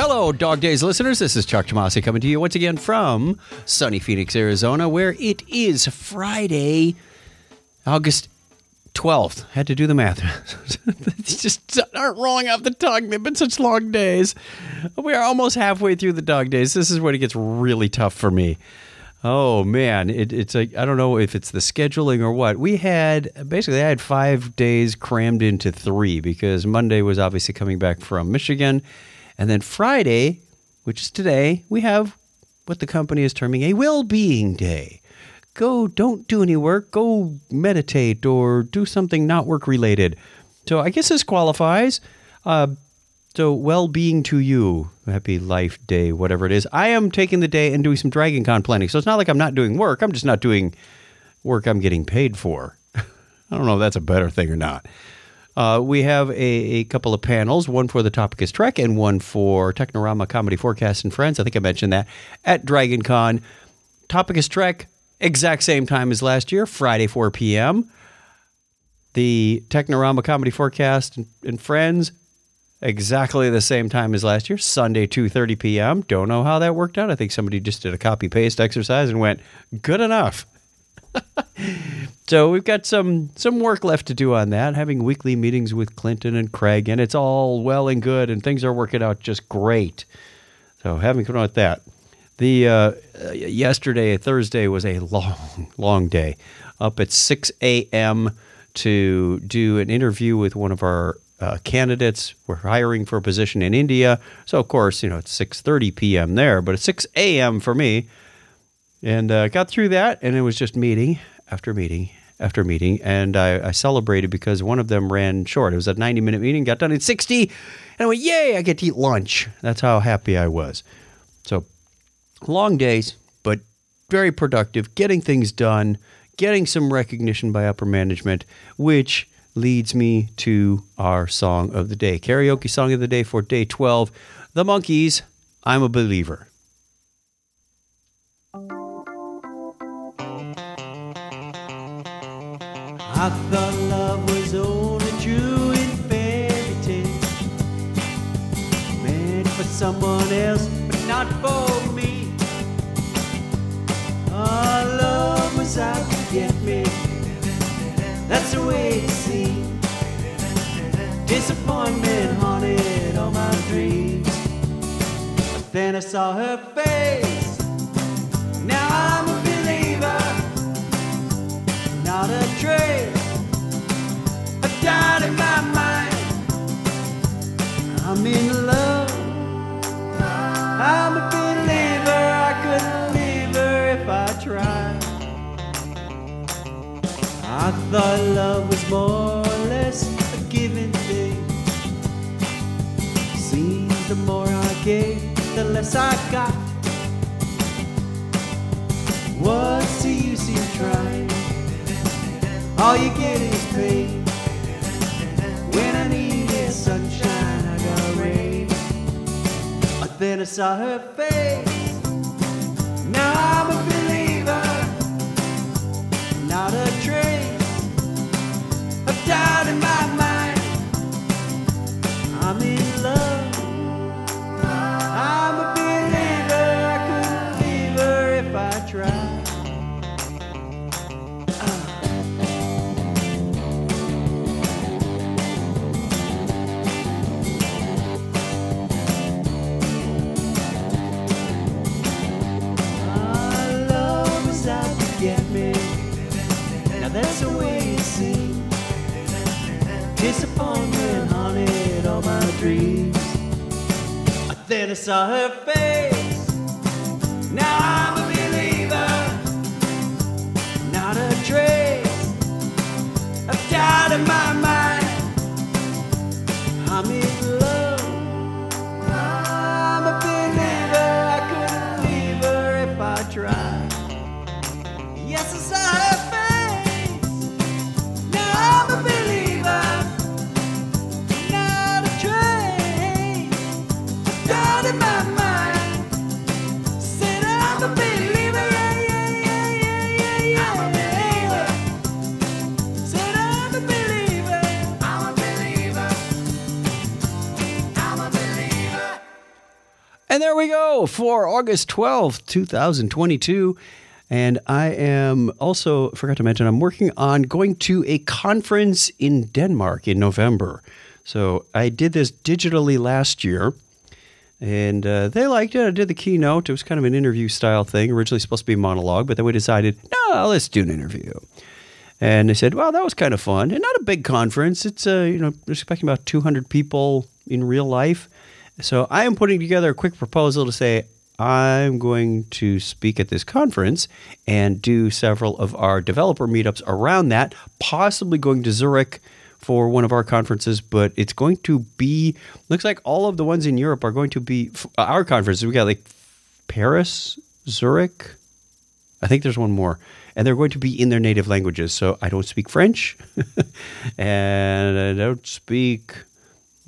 Hello, Dog Days listeners. This is Chuck Tomasi coming to you once again from sunny Phoenix, Arizona, where it is Friday, August 12th. Had to do the math. it's just aren't rolling off the tongue. They've been such long days. We are almost halfway through the dog days. This is when it gets really tough for me. Oh man, it, it's like I don't know if it's the scheduling or what. We had basically I had five days crammed into three because Monday was obviously coming back from Michigan, and then Friday, which is today, we have what the company is terming a well-being day. Go, don't do any work. Go meditate or do something not work related. So I guess this qualifies. Uh, so, well being to you. Happy Life Day, whatever it is. I am taking the day and doing some Dragon Con planning. So, it's not like I'm not doing work. I'm just not doing work I'm getting paid for. I don't know if that's a better thing or not. Uh, we have a, a, couple of panels, one for the Topic is Trek and one for Technorama Comedy4Cast and Friends. I think I mentioned that at Dragon Con. Topic is Trek, exact same time as last year, Friday, 4 p.m. The Technorama Comedy4Cast and, and Friends, exactly the same time as last year, Sunday 2:30 p.m. Don't know how that worked out. I think somebody just did a copy paste exercise and went, "Good enough." so we've got some some work left to do on that. Having weekly meetings with Clinton and Craig, and it's all well and good, and things are working out just great. So having fun with that. The uh, yesterday, Thursday, was a long, long day. Up at 6 a.m. to do an interview with one of our uh, candidates. We're hiring for a position in India, so of course, you know it's 6:30 p.m. there, but it's 6 a.m. for me. And uh, got through that, and it was just meeting after meeting after meeting, and I, I, celebrated because one of them ran short. It was a 90 minute meeting, got done in 60, and I went, "Yay! I get to eat lunch." That's how happy I was. So long days, but very productive, getting things done, getting some recognition by upper management, which leads me to our song of the day. Karaoke song of the day for day 12 The Monkees, I'm a Believer. I thought love was only true in fairy tales, meant for someone else, but not for me. Our love was out to get me. That's the way it seemed. Disappointment haunted all my dreams. But then I saw her face. Now I'm In my mind. I'm in love. I'm a believer. I couldn't leave her if I tried. I thought love was more or less a given thing. Seems the more I gave, the less I got. What's the use in trying? All you get is pain. When I needed sunshine, I got rain. But then I saw her face. Get me. Now that's the way it seems. Disappointment haunted all my dreams. But then I saw her face. A there we go for August 12th, 2022. And I am also, forgot to mention, I'm working on going to a conference in Denmark in November. So I did this digitally last year. And uh, they liked it. I did the keynote. It was kind of an interview style thing. Originally supposed to be a monologue, but then we decided, no, let's do an interview. And they said, well, that was kind of fun. And not a big conference. It's, uh, you know, they're expecting about 200 people in real life. So I am putting together a quick proposal to say, I'm going to speak at this conference and do several of our developer meetups around that, possibly going to Zurich for one of our conferences, but it's going to be looks like all of the ones in Europe are going to be our conferences. We got like Paris, Zurich. I think there's one more, and they're going to be in their native languages. So I don't speak French, and I don't speak.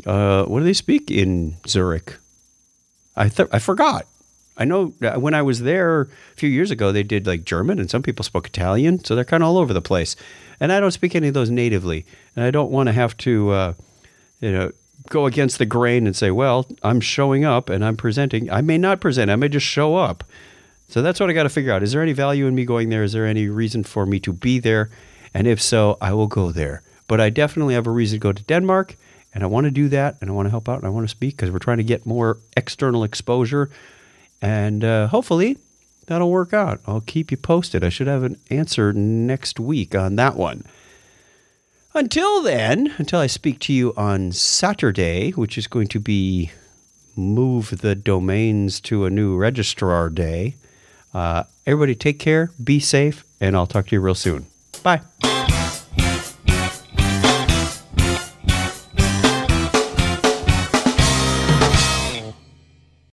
Uh, what do they speak in Zurich? I th- I forgot. I know when I was there a few years ago, they did like German, and some people spoke Italian, so they're kind of all over the place. And I don't speak any of those natively, and I don't want to have to, uh, you know, go against the grain and say, "Well, I'm showing up and I'm presenting." I may not present; I may just show up. So that's what I got to figure out. Is there any value in me going there? Is there any reason for me to be there? And if so, I will go there. But I definitely have a reason to go to Denmark, and I want to do that, and I want to help out, and I want to speak because we're trying to get more external exposure, and uh, hopefully that'll work out. I'll keep you posted. I should have an answer next week on that one. Until then, until I speak to you on Saturday, which is going to be move the domains to a new registrar day, uh, everybody take care, be safe, and I'll talk to you real soon. Bye.